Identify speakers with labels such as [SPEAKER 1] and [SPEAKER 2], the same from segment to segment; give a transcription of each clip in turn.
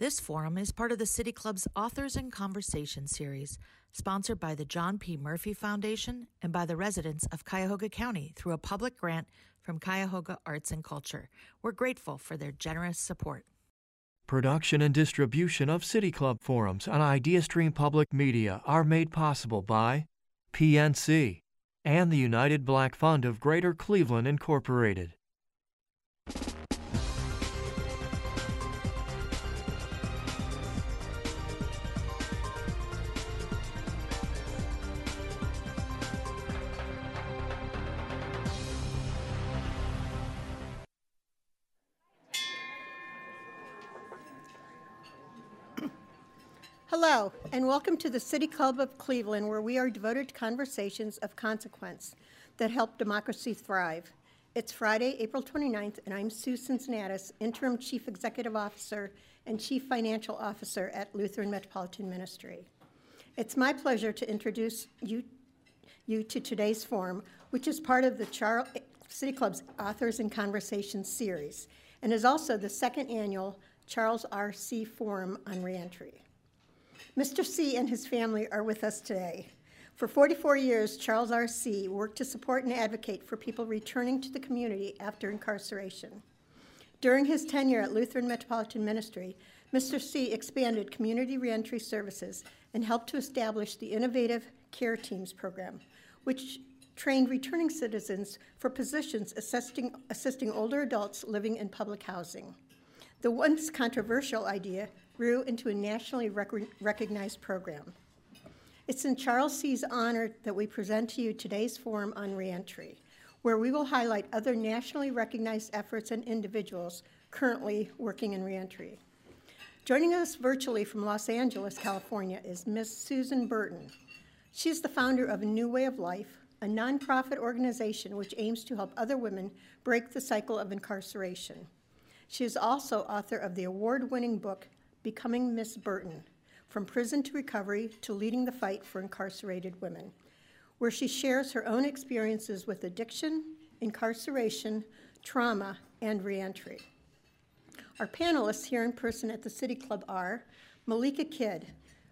[SPEAKER 1] This forum is part of the City Club's Authors and Conversation series, sponsored by the John P. Murphy Foundation and by the residents of Cuyahoga County through a public grant from Cuyahoga Arts and Culture. We're grateful for their generous support.
[SPEAKER 2] Production and distribution of City Club forums on IdeaStream Public Media are made possible by PNC and the United Black Fund of Greater Cleveland, Incorporated.
[SPEAKER 3] And welcome to the City Club of Cleveland, where we are devoted to conversations of consequence that help democracy thrive. It's Friday, April 29th, and I'm Sue Cincinnatus, Interim Chief Executive Officer and Chief Financial Officer at Lutheran Metropolitan Ministry. It's my pleasure to introduce you, you to today's forum, which is part of the Char- City Club's Authors and Conversations series, and is also the second annual Charles R. See Forum on Reentry. Mr. See and his family are with us today. For 44 years, Charles R. See worked to support and advocate for people returning to the community after incarceration. During his tenure at Lutheran Metropolitan Ministry, Mr. See expanded community reentry services and helped to establish the innovative Care Teams program, which trained returning citizens for positions assisting, assisting older adults living in public housing. The once controversial idea grew into a nationally rec- recognized program. It's in Charles See's honor that we present to you today's forum on reentry, where we will highlight other nationally recognized efforts and individuals currently working in reentry. Joining us virtually from Los Angeles, California, is Ms. Susan Burton. She's the founder of A New Way of Life, a nonprofit organization which aims to help other women break the cycle of incarceration. She is also author of the award winning book, Becoming Miss Burton From Prison to Recovery to Leading the Fight for Incarcerated Women, where she shares her own experiences with addiction, incarceration, trauma, and reentry. Our panelists here in person at the City Club are Malika Kidd,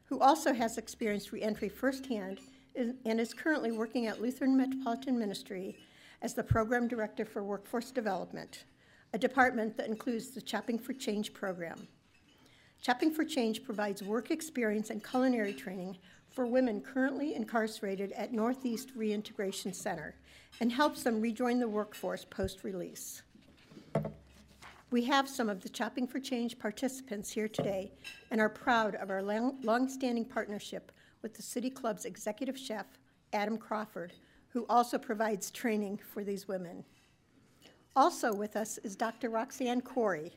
[SPEAKER 3] who also has experienced reentry firsthand and is currently working at Lutheran Metropolitan Ministry as the Program Director for Workforce Development, a department that includes the Chopping for Change program. Chopping for Change provides work experience and culinary training for women currently incarcerated at Northeast Reintegration Center and helps them rejoin the workforce post release. We have some of the Chopping for Change participants here today and are proud of our long standing partnership with the City Club's executive chef, Adam Crawford, who also provides training for these women. Also with us is Dr. Roxanne Corey,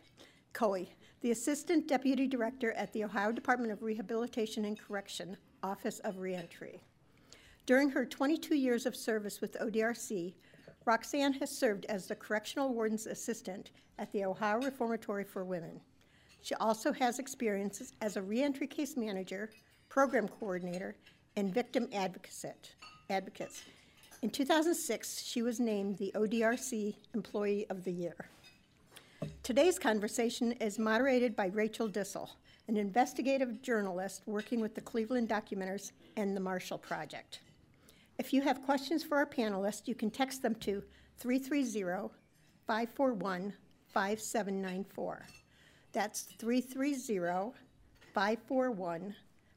[SPEAKER 3] Coey, the Assistant Deputy Director at the Ohio Department of Rehabilitation and Correction, Office of Reentry. During her 22 years of service with ODRC, Roxanne has served as the Correctional Warden's Assistant at the Ohio Reformatory for Women. She also has experiences as a reentry case manager, program coordinator, and victim advocate. advocates. In 2006, she was named the ODRC Employee of the Year. Today's conversation is moderated by Rachel Dissell, an investigative journalist working with the Cleveland Documenters and the Marshall Project. If you have questions for our panelists, you can text them to 330 541 5794. That's 330 541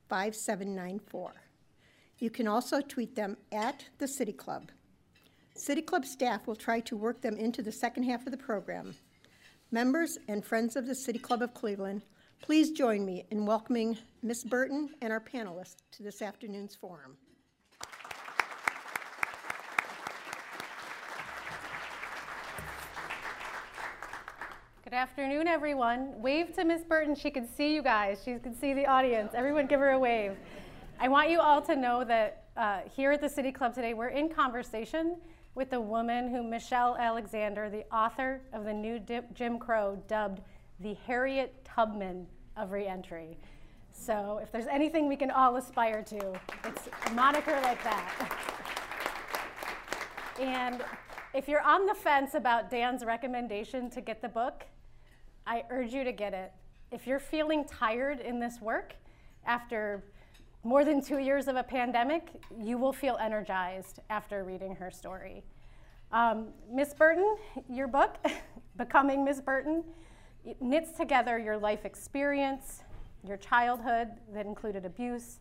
[SPEAKER 3] 5794. You can also tweet them at the City Club. City Club staff will try to work them into the second half of the program Members and friends of the City Club of Cleveland, please join me in welcoming Ms. Burton and our panelists to this afternoon's forum.
[SPEAKER 4] Good afternoon, everyone. Wave to Miss Burton. She can see you guys. She can see the audience. Everyone give her a wave. I want you all to know that uh, here at the City Club today, we're in conversation with the woman who Michelle Alexander, the author of the new Jim Crow, dubbed the Harriet Tubman of reentry. So if there's anything we can all aspire to, it's a moniker like that. and if you're on the fence about Dan's recommendation to get the book, I urge you to get it. if you're feeling tired in this work after more than two years of a pandemic, you will feel energized after reading her story. Um, Miss Burton, your book, Becoming Miss Burton, knits together your life experience, your childhood that included abuse,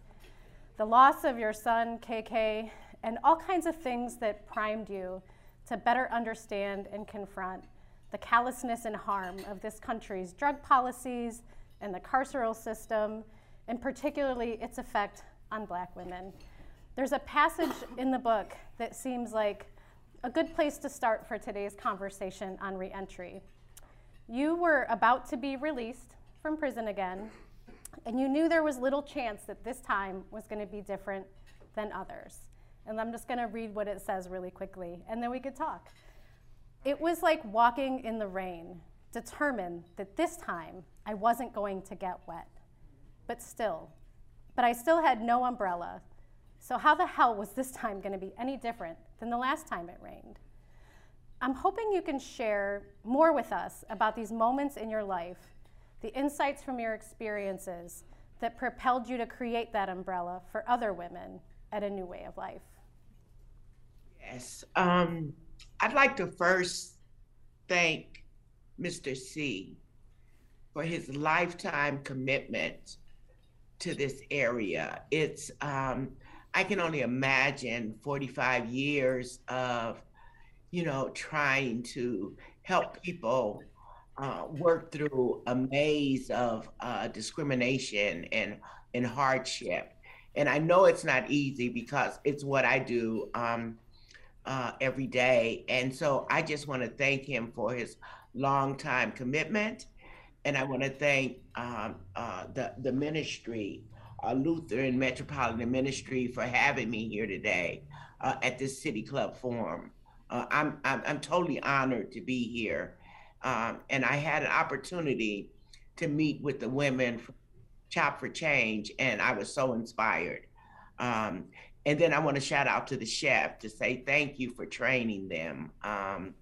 [SPEAKER 4] the loss of your son, KK, and all kinds of things that primed you to better understand and confront the callousness and harm of this country's drug policies and the carceral system, and particularly its effect on black women. There's a passage in the book that seems like a good place to start for today's conversation on reentry. You were about to be released from prison again, and you knew there was little chance that this time was going to be different than others. And I'm just going to read what it says really quickly, and then we could talk. It was like walking in the rain, determined that this time I wasn't going to get wet. But still, but I still had no umbrella. So, how the hell was this time going to be any different than the last time it rained? I'm hoping you can share more with us about these moments in your life, the insights from your experiences that propelled you to create that umbrella for other women at a new way of life.
[SPEAKER 5] Yes. Um, I'd like to first thank Mr. See for his lifetime commitment to this area. It's, um, I can only imagine 45 years of, you know, trying to help people uh, work through a maze of uh, discrimination and, and hardship. And I know it's not easy because it's what I do. Um, uh, every day. And so I just want to thank him for his long time commitment. And I want to thank um, uh, the, the ministry, uh, Lutheran Metropolitan Ministry, for having me here today uh, at this City Club Forum. Uh, I'm, I'm, I'm, totally honored to be here. Um, and I had an opportunity to meet with the women from Chop for Change, and I was so inspired. Um, and then I want to shout out to the chef to say thank you for training them. Um,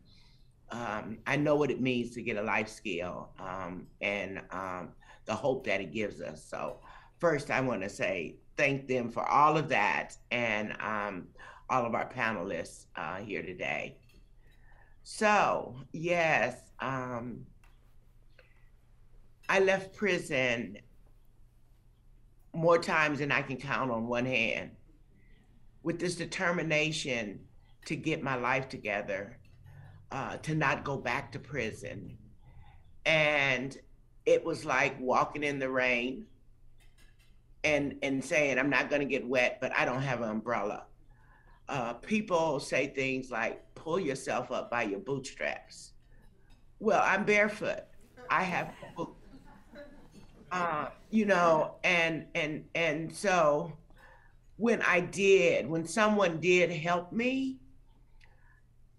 [SPEAKER 5] um, I know what it means to get a life skill um, and um, the hope that it gives us. So, first, I want to say thank them for all of that and um, all of our panelists uh, here today. So, yes, um, I left prison more times than I can count on one hand with this determination to get my life together, uh, to not go back to prison. And it was like walking in the rain and and saying, I'm not gonna get wet, but I don't have an umbrella. Uh, people say things like, pull yourself up by your bootstraps. Well, I'm barefoot. I have uh, you know, and and and so when I did, when someone did help me,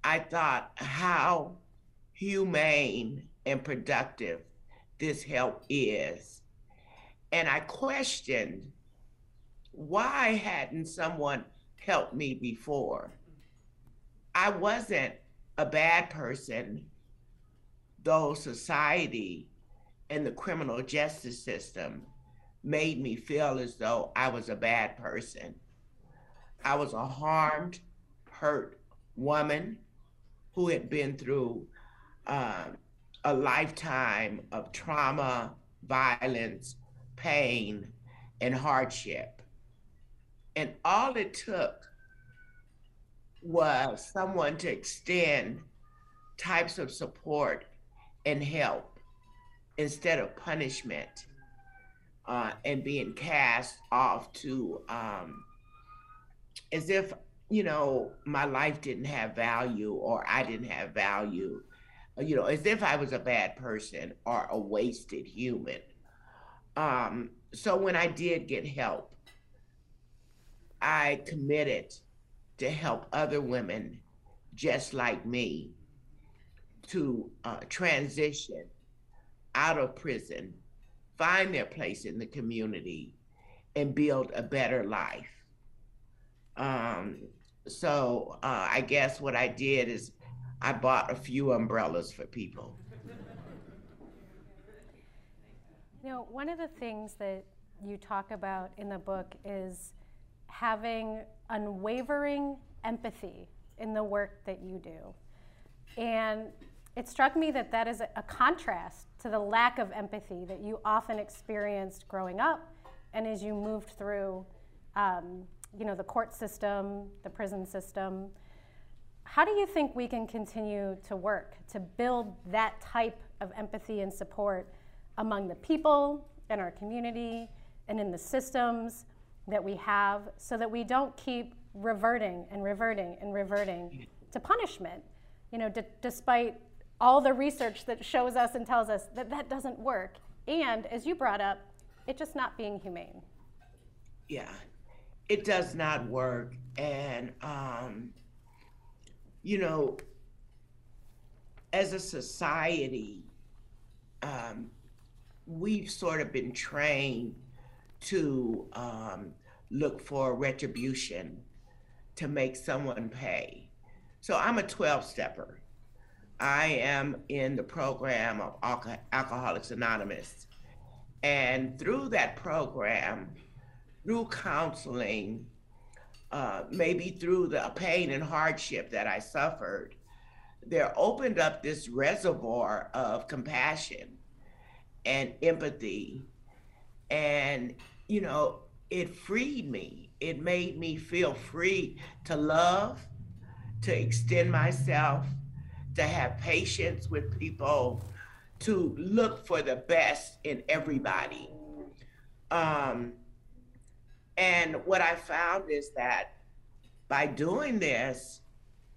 [SPEAKER 5] I thought how humane and productive this help is. And I questioned why hadn't someone helped me before? I wasn't a bad person, though society and the criminal justice system made me feel as though I was a bad person. I was a harmed, hurt woman who had been through uh, a lifetime of trauma, violence, pain, and hardship. And all it took was someone to extend types of support and help instead of punishment uh, and being cast off to um, as if you know my life didn't have value or I didn't have value, you know, as if I was a bad person or a wasted human. Um, so when I did get help, I committed to help other women just like me to uh, transition out of prison find their place in the community and build a better life. Um, so uh, I guess what I did is I bought a few umbrellas for people.
[SPEAKER 4] You know, one of the things that you talk about in the book is having unwavering empathy in the work that you do. And it struck me that that is a, contrast to the lack of empathy that you often experienced growing up and as you moved through um, you know, the court system, the prison system. How do you think we can continue to work to build that type of empathy and support among the people in our community and in the systems that we have so that we don't keep reverting and reverting and reverting to punishment, you know, d- despite all the research that shows us and tells us that that doesn't work. And as you brought up, it just not being humane.
[SPEAKER 5] Yeah, it does not work. And, um, you know, as a society, um, we've sort of been trained to um, look for retribution to make someone pay. So I'm a 12 stepper. I am in the program of Alcoholics Anonymous. And through that program, through counseling, uh, maybe through the pain and hardship that I suffered, there opened up this reservoir of compassion and empathy. And, you know, it freed me. It made me feel free to love, to extend myself, to have patience with people, to look for the best in everybody. Um, and what I found is that by doing this,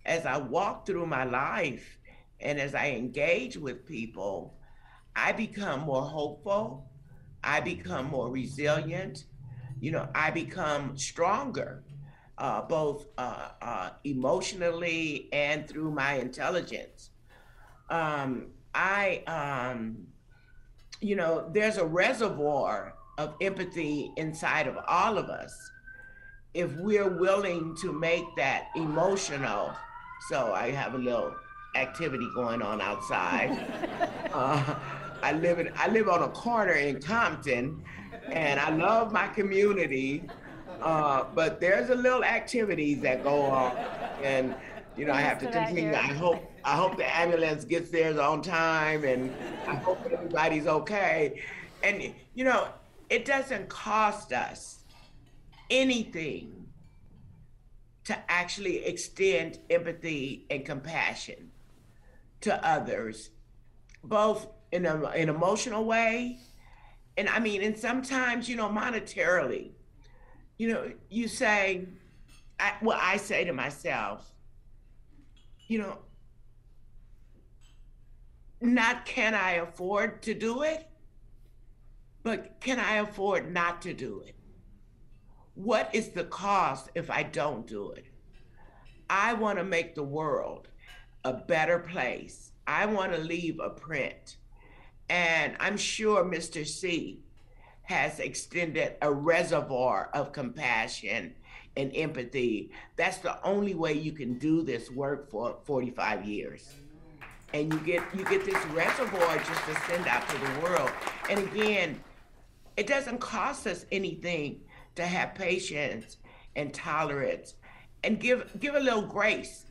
[SPEAKER 5] as I walk through my life and as I engage with people, I become more hopeful. I become more resilient. You know, I become stronger, uh, both uh, uh, emotionally and through my intelligence. Um, I, um, you know, there's a reservoir of empathy inside of all of us if we're willing to make that emotional. So I have a little activity going on outside. uh, I live in I live on a corner in Compton, and I love my community. Uh, but there's a little activities that go on, and you know I have to continue. I hope I hope the ambulance gets there on time, and I hope everybody's okay. And you know it doesn't cost us anything to actually extend empathy and compassion to others, both in a, an emotional way, and I mean, and sometimes, you know, monetarily, you know, you say, I, well, I say to myself, you know, not can I afford to do it, but can I afford not to do it? What is the cost if I don't do it? I want to make the world a better place. I want to leave a print. And I'm sure Mr. See has extended a reservoir of compassion and empathy. That's the only way you can do this work for 45 years. And you get you get this reservoir just to send out to the world. And again, it doesn't cost us anything to have patience and tolerance and give give a little grace.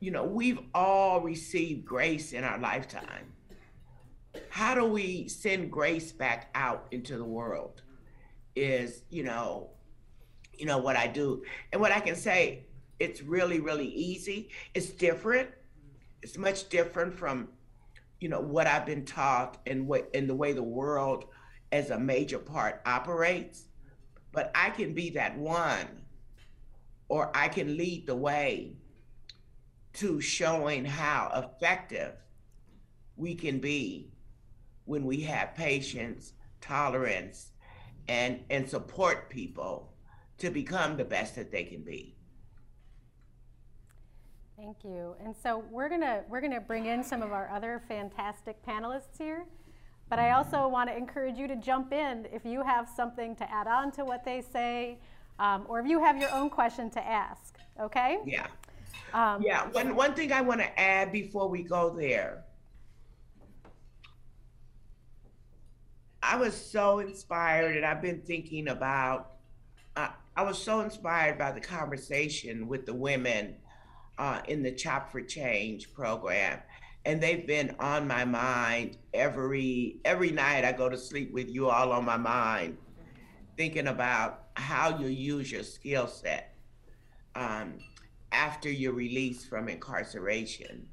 [SPEAKER 5] You know, we've all received grace in our lifetime. How do we send grace back out into the world? Is, you know, you know what I do. And what I can say, it's really, really easy. It's different. It's much different from, you know, what I've been taught and what in the way the world as a major part operates, but I can be that one or I can lead the way to showing how effective we can be when we have patience, tolerance, and, and support people to become the best that they can be.
[SPEAKER 4] Thank you. And so we're gonna we're gonna bring in some of our other fantastic panelists here. But I also want to encourage you to jump in if you have something to add on to what they say, um, or if you have your own question to ask. Okay?
[SPEAKER 5] Yeah. Um, yeah. One one thing I want to add before we go there. I was so inspired, and I've been thinking about. Uh, I was so inspired by the conversation with the women uh, in the Chop for Change program, and they've been on my mind every every night. I go to sleep with you all on my mind, thinking about how you use your skill set um, after you're from incarceration.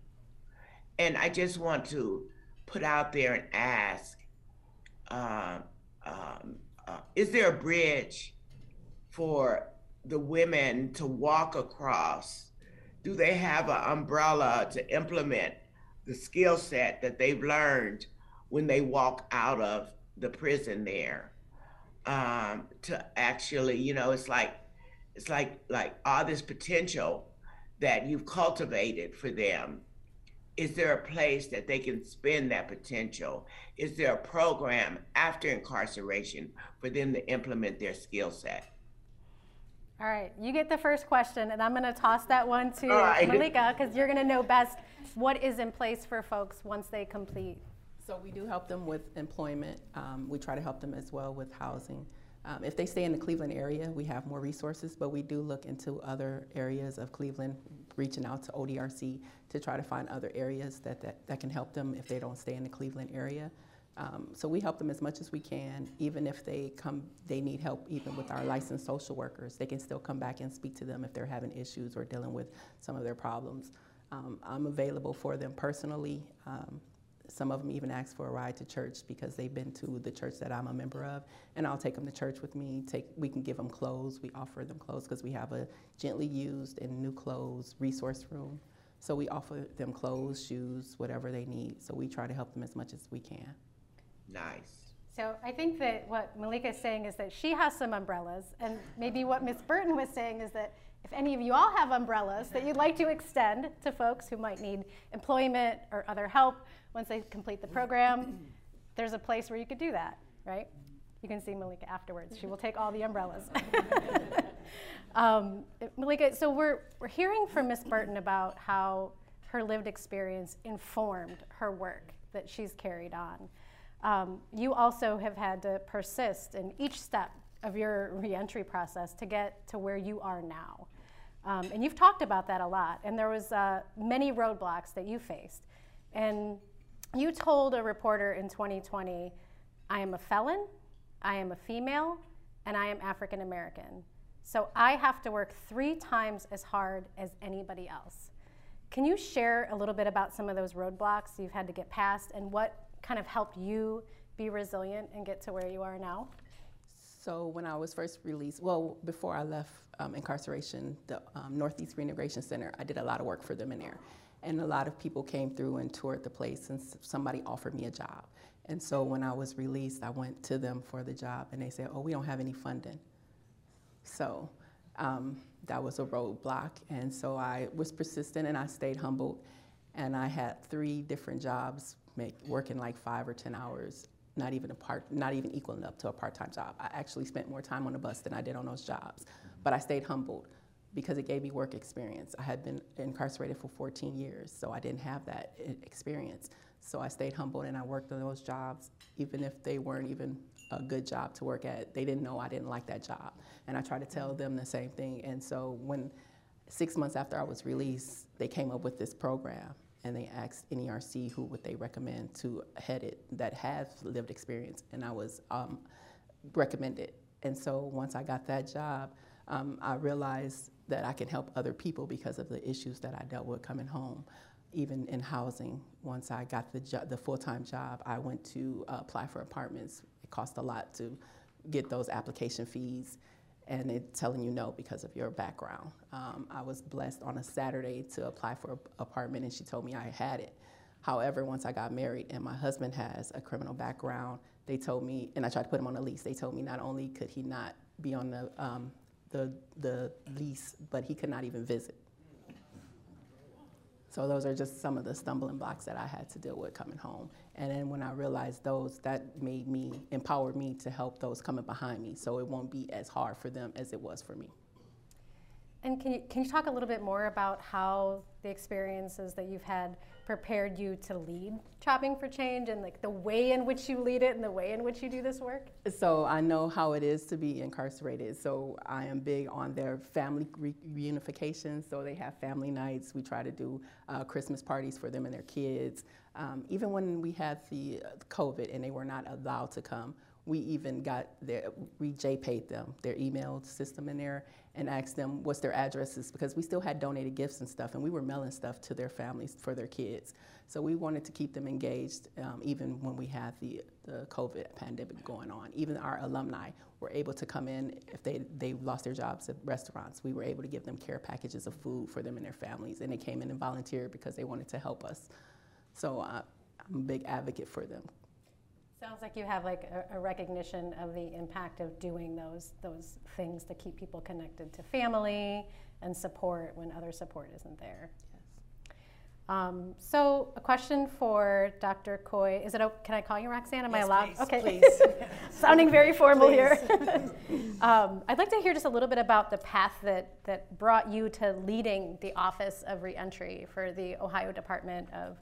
[SPEAKER 5] And I just want to put out there and ask uh, um, uh, is there a bridge for the women to walk across? Do they have an umbrella to implement the skill set that they've learned when they walk out of the prison there? Um, to actually, you know, it's like it's like like all this potential that you've cultivated for them is there a place that they can spend that potential? Is there a program after incarceration for them to implement their skill set?
[SPEAKER 4] All right, you get the first question, and I'm going to toss that one to right. Malika because you're going to know best what is in place for folks once they complete.
[SPEAKER 6] So we do help them with employment. Um, we try to help them as well with housing. Um, if they stay in the Cleveland area, we have more resources, but we do look into other areas of Cleveland, reaching out to ODRC to try to find other areas that, that, that can help them if they don't stay in the Cleveland area. Um, so we help them as much as we can, even if they come, they need help even with our licensed social workers. They can still come back and speak to them if they're having issues or dealing with some of their problems. Um, I'm available for them personally. Um, some of them even ask for a ride to church because they've been to the church that I'm a member of, and I'll take them to church with me. Take, we can give them clothes. We offer them clothes because we have a gently used and new clothes resource room. So we offer them clothes, shoes, whatever they need. So we try to help them as much as we can.
[SPEAKER 5] Nice.
[SPEAKER 4] So I think that what Malika is saying is that she has some umbrellas, and maybe what Miss Burton was saying is that if any of you all have umbrellas that you'd like to extend to folks who might need employment or other help once they complete the program, there's a place where you could do that, right? You can see Malika afterwards. She will take all the umbrellas. um, Malika, so we're, we're hearing from Miss Burton about how her lived experience informed her work that she's carried on. Um, you also have had to persist in each step of your reentry process to get to where you are now. Um, and you've talked about that a lot. And there was uh, many roadblocks that you faced. And you told a reporter in 2020, I am a felon, I am a female, and I am African American. So I have to work three times as hard as anybody else. Can you share a little bit about some of those roadblocks you've had to get past and what kind of helped you be resilient and get to where you are now?
[SPEAKER 6] So when I was first released, well, before I left um, incarceration, the um, Northeast Reintegration Center, I did a lot of work for them in there. And a lot of people came through and toured the place, and somebody offered me a job. And so when I was released, I went to them for the job, and they said, "Oh, we don't have any funding." So um, that was a roadblock, and so I was persistent, and I stayed humbled, and I had three different jobs, make, working like five or ten hours, not even a part, not even equaling up to a part-time job. I actually spent more time on the bus than I did on those jobs, but I stayed humbled because it gave me work experience. I had been incarcerated for 14 years, so I didn't have that experience. So I stayed humble and I worked on those jobs, even if they weren't even a good job to work at. They didn't know I didn't like that job. And I tried to tell them the same thing. And so when six months after I was released, they came up with this program and they asked NERC who would they recommend to head it that has lived experience. And I was um, recommended. And so once I got that job, um, I realized that I can help other people because of the issues that I dealt with coming home. Even in housing, once I got the, jo- the full time job, I went to uh, apply for apartments. It cost a lot to get those application fees, and it's telling you no because of your background. Um, I was blessed on a Saturday to apply for an apartment, and she told me I had it. However, once I got married and my husband has a criminal background, they told me, and I tried to put him on a lease, they told me not only could he not be on the um, the, the lease, but he could not even visit. So those are just some of the stumbling blocks that I had to deal with coming home. And then when I realized those, that made me, empowered me to help those coming behind me so it won't be as hard for them as it was for me.
[SPEAKER 4] And can you, can you talk a little bit more about how the experiences that you've had prepared you to lead Chopping for Change and like the way in which you lead it and the way in which you do this work?
[SPEAKER 6] So I know how it is to be incarcerated. So I am big on their family re- reunification. So they have family nights. We try to do uh, Christmas parties for them and their kids. Um, even when we had the uh, COVID and they were not allowed to come, we even got their, we J-paid them, their email system in there, and asked them what's their addresses because we still had donated gifts and stuff, and we were mailing stuff to their families for their kids. So we wanted to keep them engaged um, even when we had the, the COVID pandemic going on. Even our alumni were able to come in if they, they lost their jobs at restaurants. We were able to give them care packages of food for them and their families, and they came in and volunteered because they wanted to help us. So uh, I'm a big advocate for them.
[SPEAKER 4] Sounds like you have like a, a, recognition of the impact of doing those those things to keep people connected to family and support when other support isn't there. Yes. Um, so, a question for Dr. Coy. Is it? Can I call you Roxanne? Am
[SPEAKER 7] yes,
[SPEAKER 4] I allowed?
[SPEAKER 7] Please,
[SPEAKER 4] okay.
[SPEAKER 7] Please.
[SPEAKER 4] Sounding very formal here. um, I'd like to hear just a little bit about the path that that brought you to leading the Office of Reentry for the Ohio Department of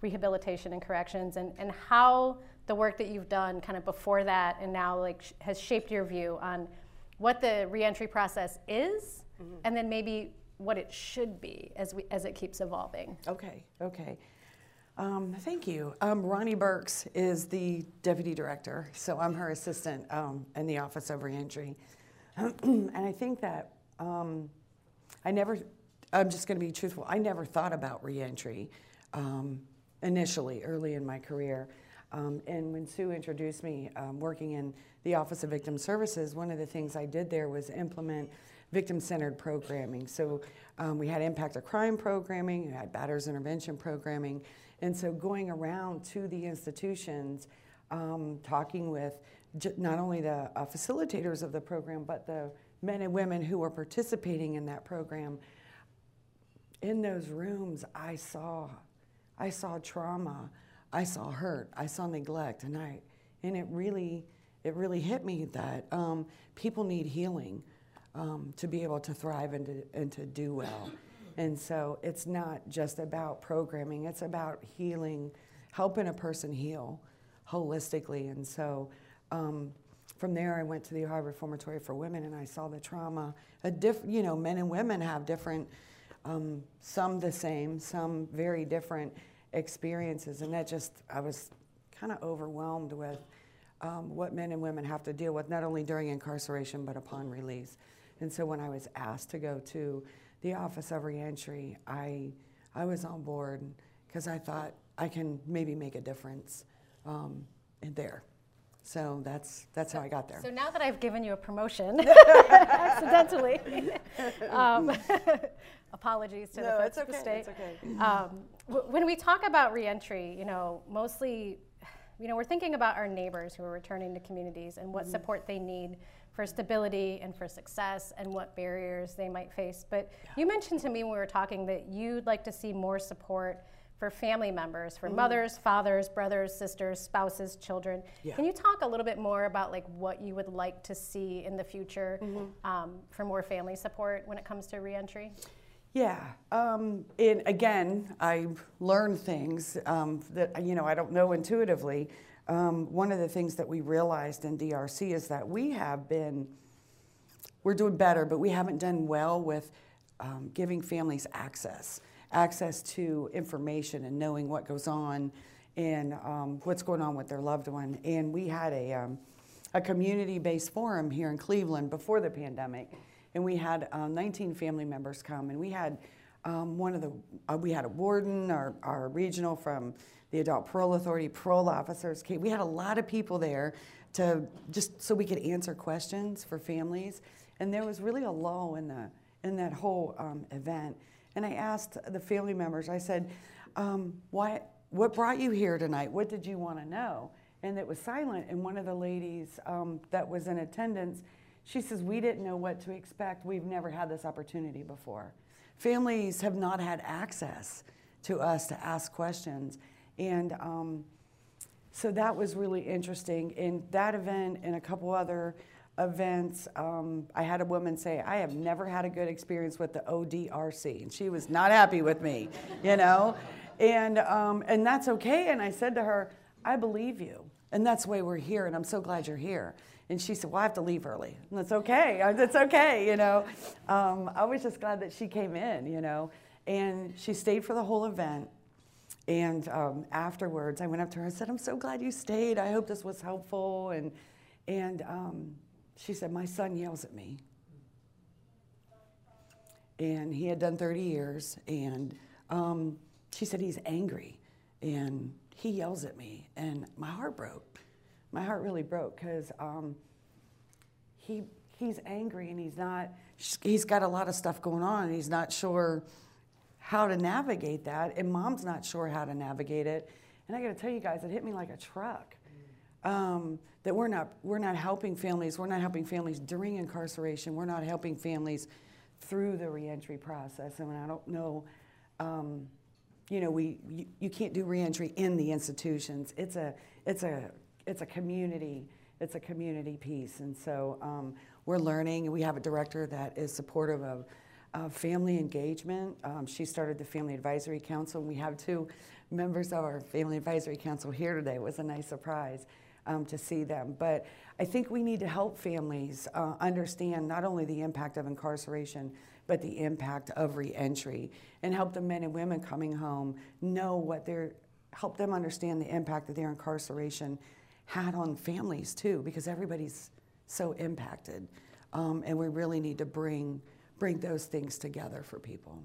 [SPEAKER 4] Rehabilitation and Corrections, and and how the work that you've done kind of before that and now like sh- has shaped your view on what the reentry process is mm-hmm. and then maybe what it should be as we as it keeps evolving.
[SPEAKER 7] Okay, okay. Um, thank you. Um, Ronnie Burks is the deputy director, so I'm her assistant um, in the Office of Reentry. and I think that um, I never, I'm just going to be truthful, I never thought about reentry um, initially, early in my career. Um, and when Sue introduced me um, working in the Office of Victim Services, one of the things I did there was implement victim centered programming. So um, we had impact of crime programming, we had batterers intervention programming. And so going around to the institutions, um, talking with not only the uh, facilitators of the program, but the men and women who were participating in that program. In those rooms, I saw, I saw trauma. I saw hurt, I saw neglect, and I, and it really, it really hit me that um, people need healing um, to be able to thrive and to, and to do well. And so it's not just about programming, it's about healing, helping a person heal holistically. And so um, from there, I went to the Ohio Reformatory for Women and I saw the trauma. A diff, you know, men and women have different, um, some the same, some very different experiences. And that just, I was kind of overwhelmed with um, what men and women have to deal with, not only during incarceration, but upon release. And so when I was asked to go to the Office of Reentry, I, I was on board because I thought I can maybe make a difference um, in there. So that's that's how I got there.
[SPEAKER 4] So now that I've given you a promotion accidentally, um, apologies to
[SPEAKER 7] no,
[SPEAKER 4] the
[SPEAKER 7] it's okay,
[SPEAKER 4] the state.
[SPEAKER 7] It's okay.
[SPEAKER 4] Um, w- when we talk about reentry, you know, mostly, you know, we're thinking about our neighbors who are returning to communities and what mm-hmm. support they need for stability and for success and what barriers they might face. But yeah. you mentioned to me when we were talking that you'd like to see more support for family members, for mm-hmm. mothers, fathers, brothers, sisters, spouses, children. Yeah. Can you talk a little bit more about like what you would like to see in the future mm-hmm. um, for more family support when it comes to reentry?
[SPEAKER 7] Yeah, um, and again, I learned things um, that you know I don't know intuitively. Um, one of the things that we realized in DRC is that we have been, we're doing better, but we haven't done well with um, giving families access access to information and knowing what goes on and um, what's going on with their loved one. And we had a, um, a community based forum here in Cleveland before the pandemic, and we had uh, 19 family members come, and we had um, one of the, uh, we had a warden, our, our regional from the Adult Parole Authority, parole officers. Came. We had a lot of people there to just so we could answer questions for families, and there was really a lull in the in that whole um, event. And I asked the family members, I said, um, why, what brought you here tonight? What did you want to know? And it was silent. And one of the ladies um, that was in attendance, she says, We didn't know what to expect. We've never had this opportunity before. Families have not had access to us to ask questions. And um, so that was really interesting. In that event and a couple other events, um, I had a woman say, I have never had a good experience with the ODRC. And she was not happy with me, you know? And, um, and that's okay. And I said to her, I believe you. And that's why we're here. And I'm so glad you're here. And she said, Well, I have to leave early. And that's okay. That's okay, you know. Um, I was just glad that she came in, you know. And she stayed for the whole event. And um, afterwards, I went up to her and said, I'm so glad you stayed. I hope this was helpful. And, and um, she said, My son yells at me. And he had done 30 years. And um, she said, He's angry. And he yells at me. And my heart broke. My heart really broke because um, he, he's angry and he's not, he's got a lot of stuff going on and he's not sure how to navigate that, and mom's not sure how to navigate it. And I got to tell you guys, it hit me like a truck. Um, that we're not we're not helping families. We're not helping families during incarceration. We're not helping families through the reentry process. Mean, I don't know. Um, you know, we you, you, can't do reentry in the institutions. It's a it's a it's a community it's a community piece, and so um, we're learning. We have a director that is supportive of family engagement. Um, she started the Family Advisory Council, and we have two members of our Family Advisory Council here today. It was a nice surprise um, to see them. But I think we need to help families uh, understand not only the impact of incarceration, but the impact of reentry, and help the men and women coming home know what they're, help them understand the impact that their incarceration had on families too, because everybody's so impacted. Um, and we really need to bring bring those things together for people.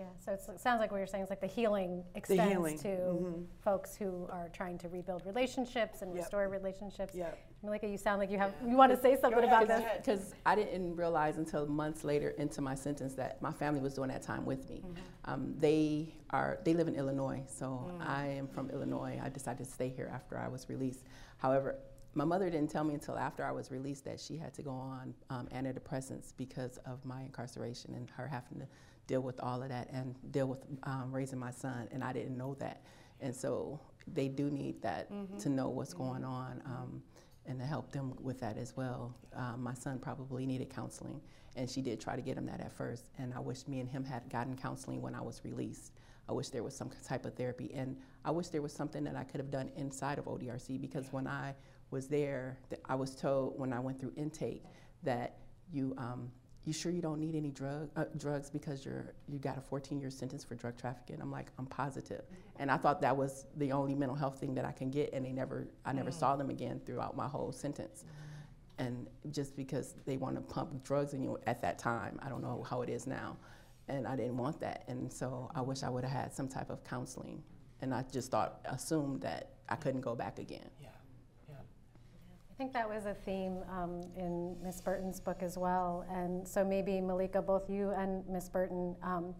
[SPEAKER 4] Yeah, so it sounds like what you're saying is like the healing extends the healing. to mm-hmm. folks who are trying to rebuild relationships and yep. restore relationships.
[SPEAKER 7] Yep.
[SPEAKER 4] Malika, you sound like you have you want to say something about this
[SPEAKER 6] because I didn't realize until months later into my sentence that my family was doing that time with me. Mm-hmm. Um, they are they live in Illinois, so mm. I am from Illinois. I decided to stay here after I was released. However, my mother didn't tell me until after I was released that she had to go on um, antidepressants because of my incarceration and her having to deal with all of that and deal with um, raising my son. And I didn't know that. And so they do need that mm-hmm. to know what's mm-hmm. going on um, and to help them with that as well. Um, my son probably needed counseling, and she did try to get him that at first. And I wish me and him had gotten counseling when I was released. I wish there was some type of therapy. And I wish there was something that I could have done inside of ODRC because when I was there, I was told when I went through intake that you um, you sure you don't need any drug uh, drugs because you're you got a 14 year sentence for drug trafficking. I'm like I'm positive. and I thought that was the only mental health thing that I can get, and they never I never mm. saw them again throughout my whole sentence. And just because they want to pump drugs in you at that time, I don't know how it is now, and I didn't want that, and so I wish I would have had some type of counseling, and I just thought assumed that I couldn't go back again.
[SPEAKER 7] Yeah
[SPEAKER 4] think that was a theme um, in Miss Burton's book as well. And so maybe Malika, both you and Miss Burton, um,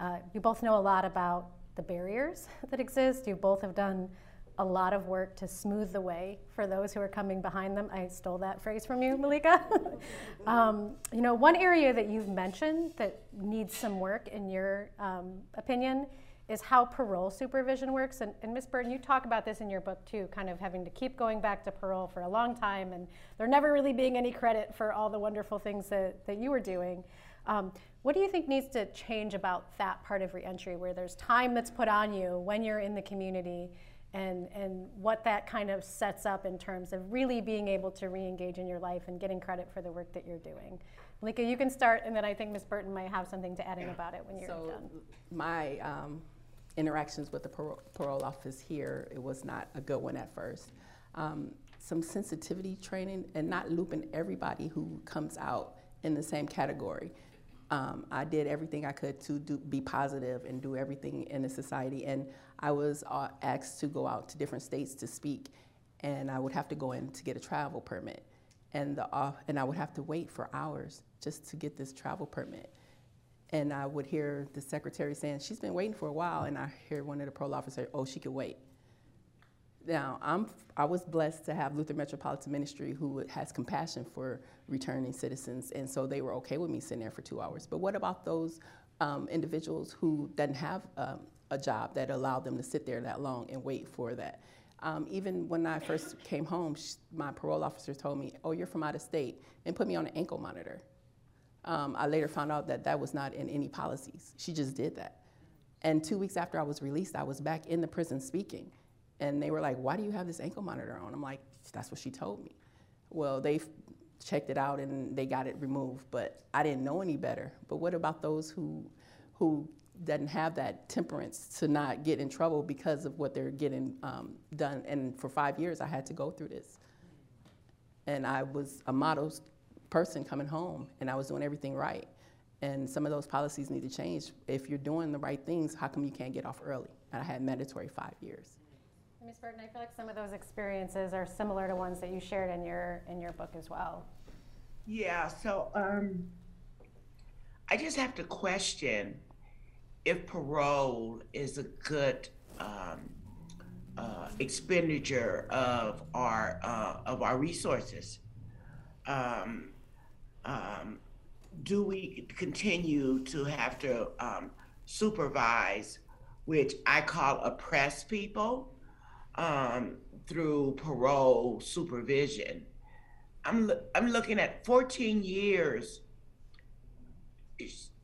[SPEAKER 4] uh, you both know a lot about the barriers that exist. You both have done a lot of work to smooth the way for those who are coming behind them. I stole that phrase from you, Malika. um, you know, one area that you've mentioned that needs some work, in your um, opinion, is how parole supervision works. And, and Ms. Burton, you talk about this in your book too, kind of having to keep going back to parole for a long time and there never really being any credit for all the wonderful things that, that you were doing. Um, what do you think needs to change about that part of reentry where there's time that's put on you when you're in the community and, and what that kind of sets up in terms of really being able to re-engage in your life and getting credit for the work that you're doing? Malika, you can start, and then I think Ms. Burton might have something to add in about it when you're
[SPEAKER 6] so
[SPEAKER 4] done.
[SPEAKER 6] My um, interactions with the parole, parole, office here, it was not a good one at first. Um, some sensitivity training and not looping everybody who comes out in the same category. Um, I did everything I could to do, be positive and do everything in the society. And I was uh, asked to go out to different states to speak, and I would have to go in to get a travel permit. And, the, uh, and I would have to wait for hours just to get this travel permit. And I would hear the secretary saying, she's been waiting for a while. And I hear one of the parole officers, say, oh, she could wait. Now, I'm, I was blessed to have Luther Metropolitan Ministry who has compassion for returning citizens. And so they were okay with me sitting there for two hours. But what about those um, individuals who doesn't have um, a job that allowed them to sit there that long and wait for that? Um, even when I first came home, sh- my parole officer told me, "Oh, you're from out of state," and put me on an ankle monitor. Um, I later found out that that was not in any policies. She just did that. And two weeks after I was released, I was back in the prison speaking. And they were like, Why do you have this ankle monitor on? I'm like, That's what she told me. Well, they checked it out and they got it removed, but I didn't know any better. But what about those who, who doesn't have that temperance to not get in trouble because of what they're getting um, done? And for five years, I had to go through this. And I was a model person coming home, and I was doing everything right. And some of those policies need to change. If you're doing the right things, how come you can't get off early? And I had mandatory five years.
[SPEAKER 4] Ms. Burton, I feel like some of those experiences are similar to ones that you shared in your in your book as well.
[SPEAKER 5] Yeah, so um, I just have to question if parole is a good um, uh, expenditure of our uh, of our resources. Um, um, do we continue to have to um, supervise, which I call oppress people, um, through parole supervision? I'm I'm looking at 14 years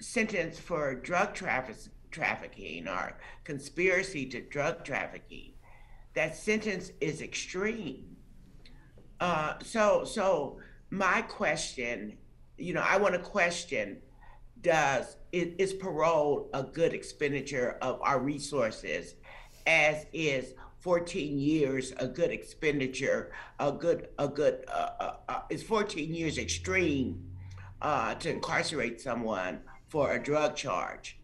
[SPEAKER 5] sentence for drug traffic, trafficking or conspiracy to drug trafficking. That sentence is extreme. Uh, so so my question you know, I want to question does is parole a good expenditure of our resources as is 14 years a good expenditure a good a good uh, uh, uh, is 14 years extreme uh, to incarcerate someone for a drug charge?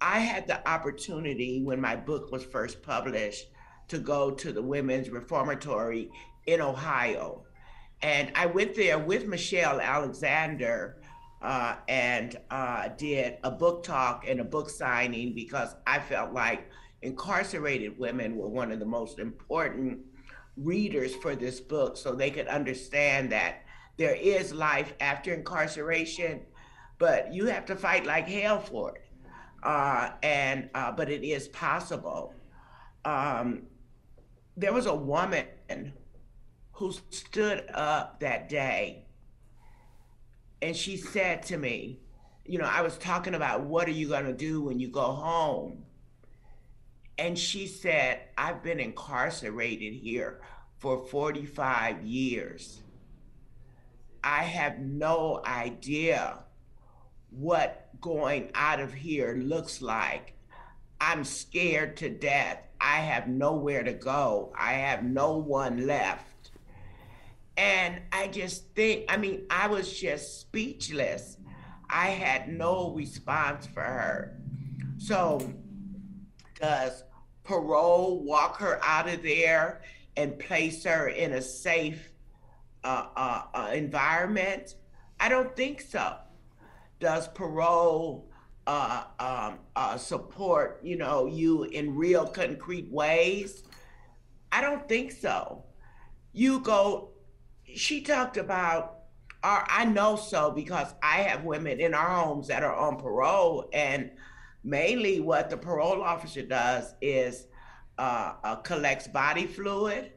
[SPEAKER 5] I had the opportunity when my book was first published to go to the women's reformatory in ohio and I went there with Michelle Alexander uh, and uh, did a book talk and a book signing because I felt like incarcerated women were one of the most important readers for this book so they could understand that there is life after incarceration, but you have to fight like hell for it. Uh, and uh, but it is possible. Um, there was a woman who stood up that day and she said to me, you know, I was talking about what are you going to do when you go home? And she said, I've been incarcerated here for 45 years. I have no idea what going out of here looks like. I'm scared to death. I have nowhere to go. I have no one left. And I just think, I mean, I was just speechless. I had no response for her. So, does parole walk her out of there and place her in a safe uh, uh, uh, environment? I don't think so. Does parole uh, um, uh, support, you know, you in real concrete ways? I don't think so. You go she talked about, or I know so because I have women in our homes that are on parole, and mainly what the parole officer does is uh, uh, collects body fluid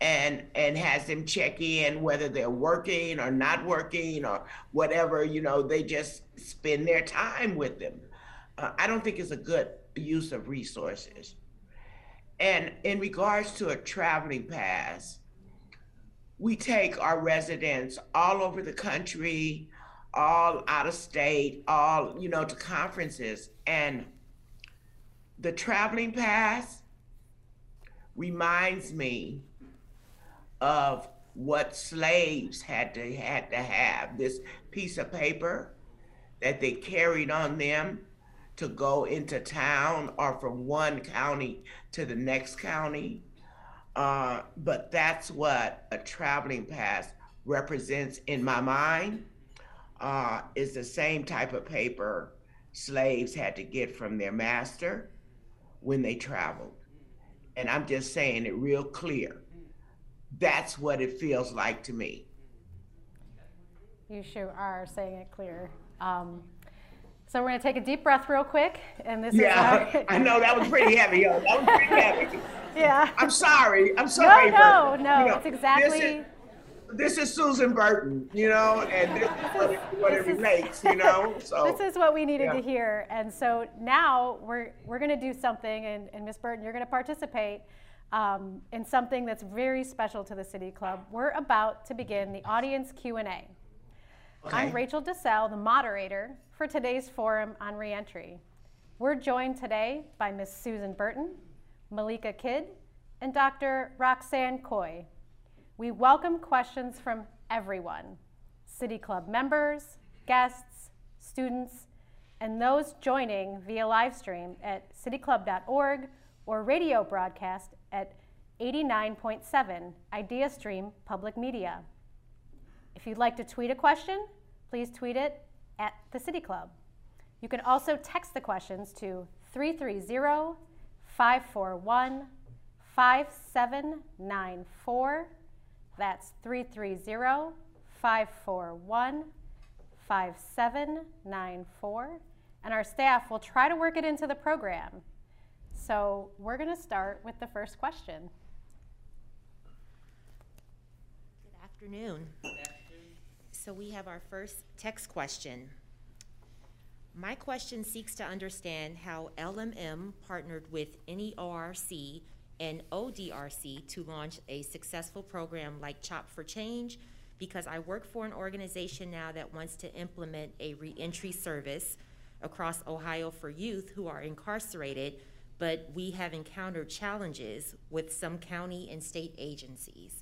[SPEAKER 5] and and has them check in whether they're working or not working or whatever you know they just spend their time with them. Uh, i don't think it's a good use of resources. And in regards to a traveling pass we take our residents all over the country, all out of state, all, you know, to conferences. And the traveling pass reminds me of what slaves had to had to have this piece of paper that they carried on them to go into town or from one county to the next county uh, but that's what a traveling pass represents in my mind. Uh, is the same type of paper slaves had to get from their master when they traveled. And I'm just saying it real clear. That's what it feels like to me.
[SPEAKER 4] You sure are saying it clear. Um, So we're going to take a deep breath real quick, and this
[SPEAKER 5] yeah,
[SPEAKER 4] is our...
[SPEAKER 5] I know that was pretty heavy, yo. That was pretty heavy.
[SPEAKER 4] yeah.
[SPEAKER 5] I'm sorry. I'm sorry.
[SPEAKER 4] No, no,
[SPEAKER 5] but,
[SPEAKER 4] no.
[SPEAKER 5] You know,
[SPEAKER 4] it's exactly.
[SPEAKER 5] This is, this is Susan Burton, you know, and this is what it, what it relates, you know. So
[SPEAKER 4] this is what we needed
[SPEAKER 5] yeah.
[SPEAKER 4] to hear, and so now we're we're going to do something, and, and Miss Burton, you're going to participate um, in something that's very special to the City Club. We're about to begin the audience Q and A.
[SPEAKER 5] Okay.
[SPEAKER 4] I'm Rachel Dissell, the moderator for today's forum on reentry. We're joined today by Miss Susan Burton, Malika Kidd, and Dr. Roxanne Coy. We welcome questions from everyone City Club members, guests, students, and those joining via live stream at cityclub.org or radio broadcast at 89.7 IdeaStream Public Media. If you'd like to tweet a question, please tweet it at the City Club. You can also text the questions to 330 541 5794. That's 330 541 5794. And our staff will try to work it into the program. So we're going to start with the first question.
[SPEAKER 8] Good afternoon. So we have our first text question. My question seeks to understand how LMM partnered with NERC and ODRC to launch a successful program like Chop for Change because I work for an organization now that wants to implement a reentry service across Ohio for youth who are incarcerated, but we have encountered challenges with some county and state agencies.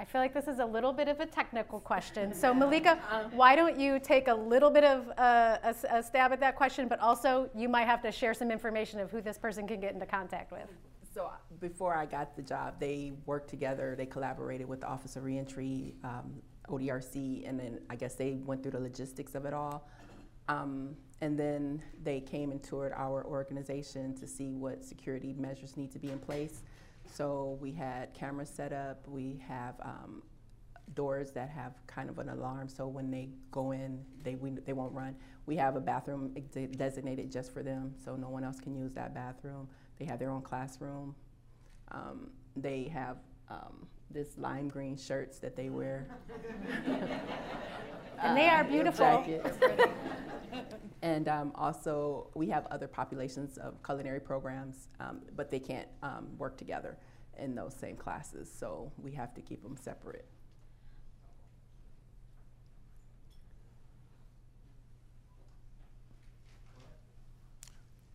[SPEAKER 4] I feel like this is a little bit of a technical question. So, Malika, why don't you take a little bit of uh, a, a, stab at that question, but also you might have to share some information of who this person can get into contact with.
[SPEAKER 6] So, uh, before I got the job, they worked together, they collaborated with the Office of Reentry, um, ODRC, and then I guess they went through the logistics of it all. Um, and then they came and toured our organization to see what security measures need to be in place. So we had cameras set up. We have um, doors that have kind of an alarm, so when they go in, they we, they won't run. We have a bathroom designated just for them, so no one else can use that bathroom. They have their own classroom. Um, they have um, this lime green shirts that they wear.
[SPEAKER 4] and they are beautiful.
[SPEAKER 6] and um, also, we have other populations of culinary programs, um, but they can't um, work together in those same classes, so we have to keep them separate.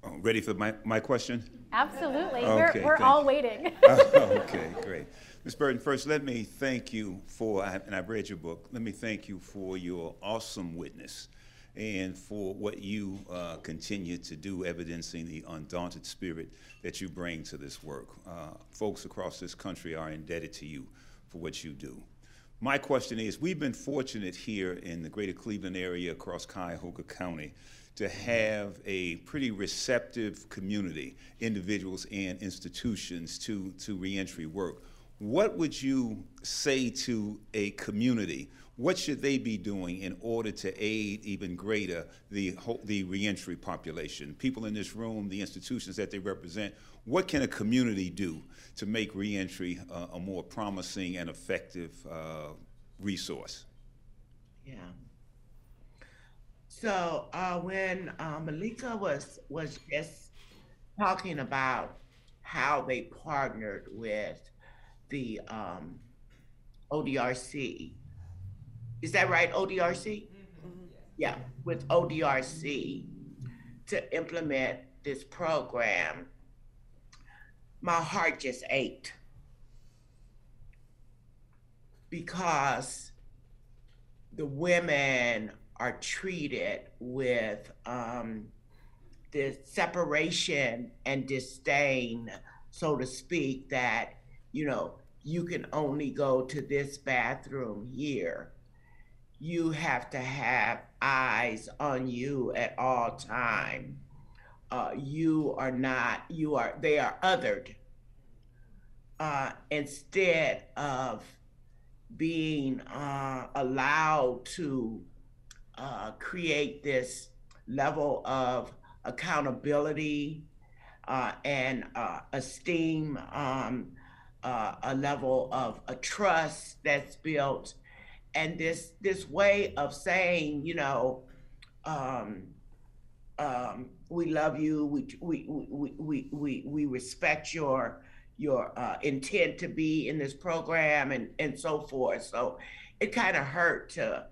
[SPEAKER 9] Oh, ready for my, my question?
[SPEAKER 4] Absolutely.
[SPEAKER 9] Okay,
[SPEAKER 4] we're we're all waiting.
[SPEAKER 9] okay, great. Ms. Burton, first, let me thank you for, and I've read your book, let me thank you for your awesome witness and for what you uh, continue to do, evidencing the undaunted spirit that you bring to this work. Uh, folks across this country are indebted to you for what you do. My question is, we've been fortunate here in the greater Cleveland area across Cuyahoga County to have a pretty receptive community, individuals and institutions to, to reentry work. What would you say to a community? What should they be doing in order to aid even greater the, the reentry population? People in this room, the institutions that they represent, what can a community do to make reentry uh, a more promising and effective uh, resource?
[SPEAKER 5] Yeah. So uh, when uh, Malika was was just talking about how they partnered with the um, ODRC, is that right? ODRC? Mm-hmm. Yeah, with ODRC to implement this program, my heart just ached because the women are treated with um, the separation and disdain, so to speak, that, you know, you can only go to this bathroom here. You have to have eyes on you at all time. Uh, you are not, you are, they are othered. Uh, instead of being uh, allowed to uh, create this level of accountability uh, and uh, esteem, um, uh, a level of a trust that's built, and this this way of saying, you know, um, um, we love you, we we we we we, respect your your uh, intent to be in this program and and so forth. So it kind of hurt to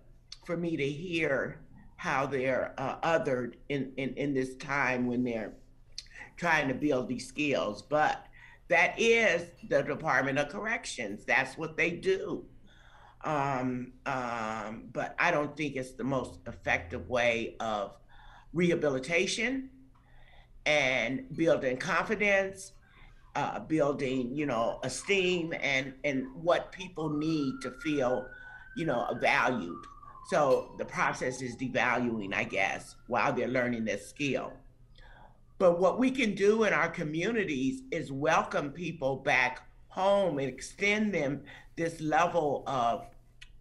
[SPEAKER 5] for me to hear how they're uh, othered in, in in this time when they're trying to build these skills. But that is the Department of Corrections. That's what they do. Um, um, but I don't think it's the most effective way of rehabilitation and building confidence uh, building, you know, esteem and and what people need to feel, you know, valued. So the process is devaluing, I guess, while they're learning this skill. But what we can do in our communities is welcome people back home and extend them this level of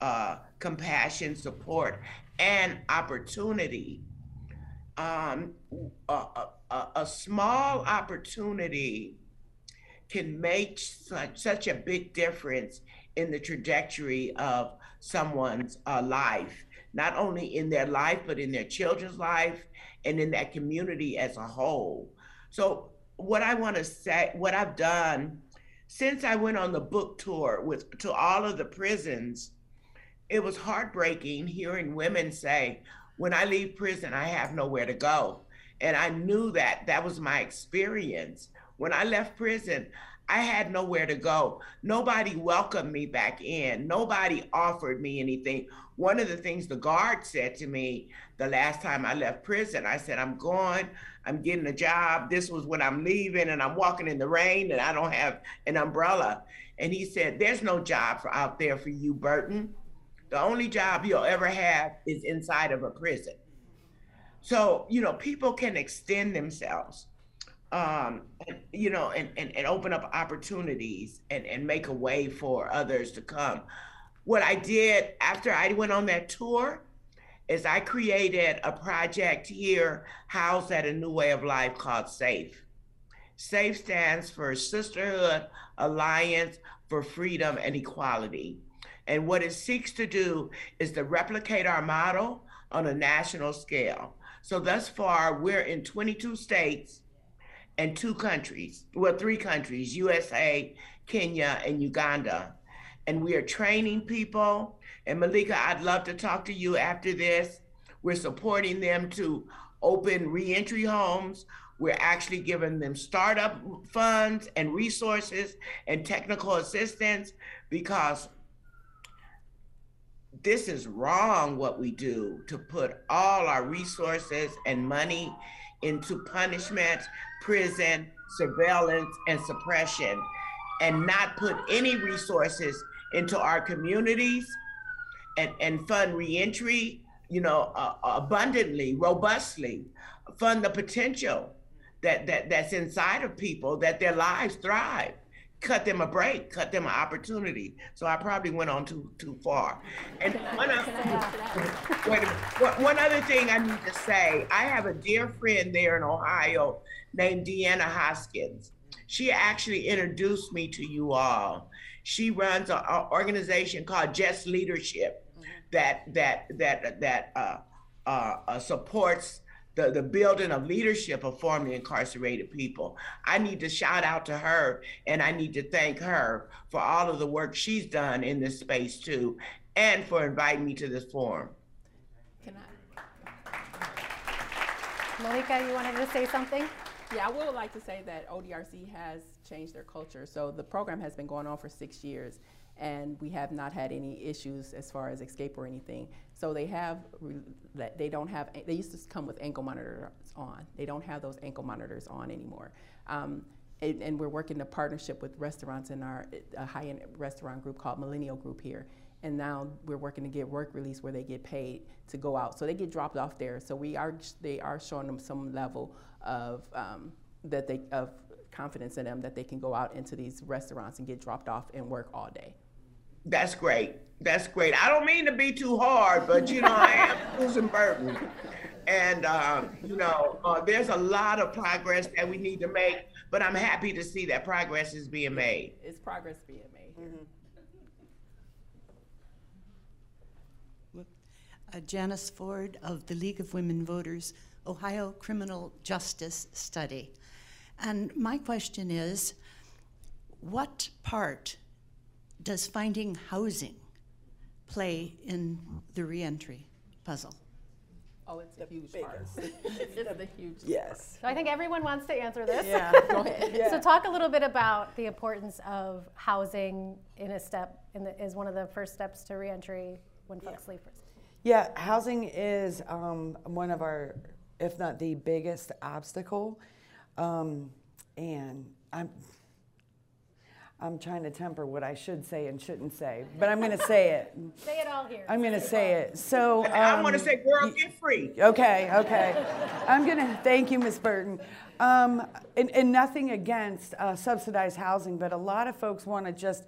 [SPEAKER 5] uh, compassion, support, and opportunity. Um, a, a, a small opportunity can make such, such a big difference in the trajectory of someone's uh, life, not only in their life, but in their children's life and in that community as a whole. So, what I want to say, what I've done since I went on the book tour with to all of the prisons, it was heartbreaking hearing women say, "When I leave prison, I have nowhere to go." And I knew that that was my experience. When I left prison, I had nowhere to go. Nobody welcomed me back in. Nobody offered me anything. One of the things the guard said to me the last time I left prison, I said, I'm going, I'm getting a job. This was when I'm leaving and I'm walking in the rain and I don't have an umbrella. And he said, There's no job for out there for you, Burton. The only job you'll ever have is inside of a prison. So, you know, people can extend themselves um, you know, and, and, and open up opportunities and, and make a way for others to come. What I did after I went on that tour is I created a project here housed at a new way of life called SAFE. SAFE stands for Sisterhood Alliance for Freedom and Equality. And what it seeks to do is to replicate our model on a national scale. So thus far, we're in 22 states and two countries, well, three countries, USA, Kenya, and Uganda. And we are training people. And Malika, I'd love to talk to you after this. We're supporting them to open reentry homes. We're actually giving them startup funds and resources and technical assistance because this is wrong what we do to put all our resources and money into punishment prison, surveillance, and suppression, and not put any resources into our communities and, and fund reentry, you know, uh, abundantly, robustly, fund the potential that, that that's inside of people, that their lives thrive cut them a break, cut them an opportunity. So I probably went on too too far. And one, wait one other thing I need to say, I have a dear friend there in Ohio named Deanna Hoskins. She actually introduced me to you all. She runs an organization called Just Leadership that that that that uh, uh, uh, supports the, the building of leadership of formerly incarcerated people. I need to shout out to her and I need to thank her for all of the work she's done in this space too, and for inviting me to this forum. Can
[SPEAKER 4] I? Monica, you wanted to say something?
[SPEAKER 6] Yeah, I would like to say that ODRC has changed their culture. So the program has been going on for six years, and we have not had any issues as far as escape or anything. So they have that they don't have. They used to come with ankle monitors on. They don't have those ankle monitors on anymore. Um, and, and, we're working a partnership with restaurants in our high-end restaurant group called Millennial Group here. And now we're working to get work release where they get paid to go out. So they get dropped off there. So we are they are showing them some level of um, that they of confidence in them that they can go out into these restaurants and get dropped off and work all day.
[SPEAKER 5] That's great. That's great. I don't mean to be too hard, but you know, I am Susan Burton. And, uh, you know, uh, there's a lot of progress that we need to make, but I'm happy to see that progress is being made.
[SPEAKER 6] It's progress being made.
[SPEAKER 7] Mm-hmm.
[SPEAKER 10] Uh, Janice Ford of the League of Women Voters Ohio Criminal Justice Study. And my question is what part does finding housing play in the reentry puzzle?
[SPEAKER 6] Oh, it's a huge part. it's the huge
[SPEAKER 7] Yes.
[SPEAKER 4] So I think everyone wants to answer this.
[SPEAKER 7] Yeah.
[SPEAKER 6] Go ahead.
[SPEAKER 7] Yeah.
[SPEAKER 4] So talk a little bit about the importance of housing in a step in the, is one of the first steps to reentry when folks leave prison.
[SPEAKER 7] Yeah, housing is um, one of our, if not the biggest obstacle. Um, and I'm, I'm trying to temper what I should say and shouldn't say, but I'm going to say it.
[SPEAKER 4] Say it all here.
[SPEAKER 7] I'm going to say it. So
[SPEAKER 5] I
[SPEAKER 7] um,
[SPEAKER 5] want to say, girl, get free.
[SPEAKER 7] Okay, okay. I'm gonna thank you, Ms. Burton. Um, and, and nothing against uh, subsidized housing, but a lot of folks want to just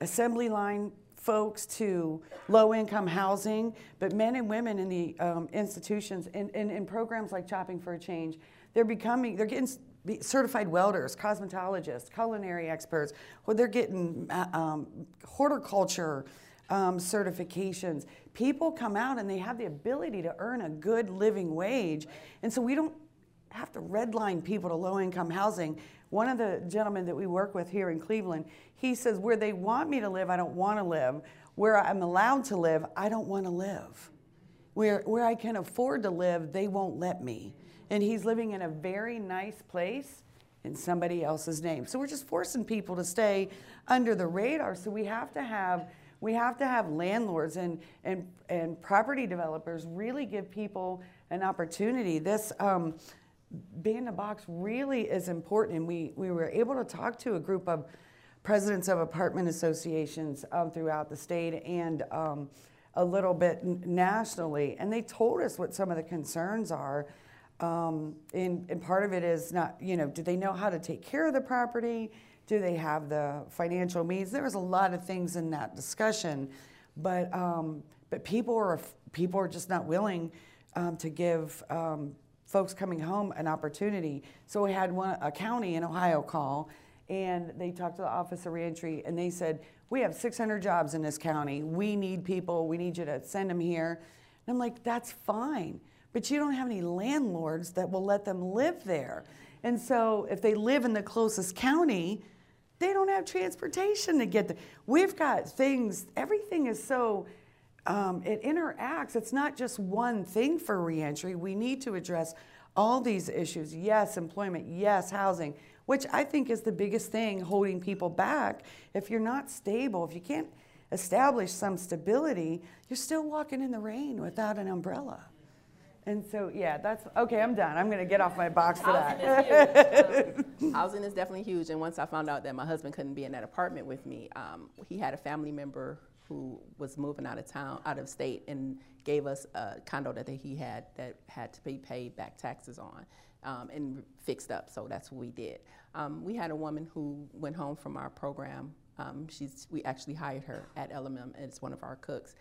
[SPEAKER 7] assembly line folks to low-income housing. But men and women in the um, institutions and in, in programs like Chopping for a Change, they're becoming, they're getting certified welders, cosmetologists, culinary experts, they're getting uh, um, horticulture um, certifications. People come out and they have the ability to earn a good living wage. And so we don't have to redline people to low income housing. One of the gentlemen that we work with here in Cleveland, he says, Where they want me to live, I don't want to live. Where I'm allowed to live, I don't want to live. Where, where I can afford to live, they won't let me. And he's living in a very nice place in somebody else's name. So we're just forcing people to stay under the radar. So we have to have we have to have landlords and and and property developers really give people an opportunity. This um, being a box really is important, and we we were able to talk to a group of presidents of apartment associations um, throughout the state and. Um, a little bit nationally, and they told us what some of the concerns are. Um, and, and part of it is not, you know, do they know how to take care of the property? Do they have the financial means? There was a lot of things in that discussion, but um, but people are people are just not willing um, to give um, folks coming home an opportunity. So we had one a county in Ohio call, and they talked to the Office of Reentry, and they said we have 600 jobs in this county. We need people. We need you to send them here. And I'm like, that's fine but you don't have any landlords that will let them live there. And so if they live in the closest county, they don't have transportation to get there. We've got things, everything is so, um, it interacts. It's not just one thing for reentry. We need to address all these issues. Yes, employment, yes, housing, which I think is the biggest thing holding people back. If you're not stable, if you can't establish some stability, you're still walking in the rain without an umbrella. And so, yeah, that's okay. I'm done. I'm going to get off my box for that.
[SPEAKER 6] Um, housing is definitely huge. And once I found out that my husband couldn't be in that apartment with me, um, he had a family member who was moving out of town, out of state, and gave us a condo that he had that had to be paid back taxes on um, and fixed up. So that's what we did. Um, we had a woman who went home from our program. Um, she's, we actually hired her at LMM as one of our cooks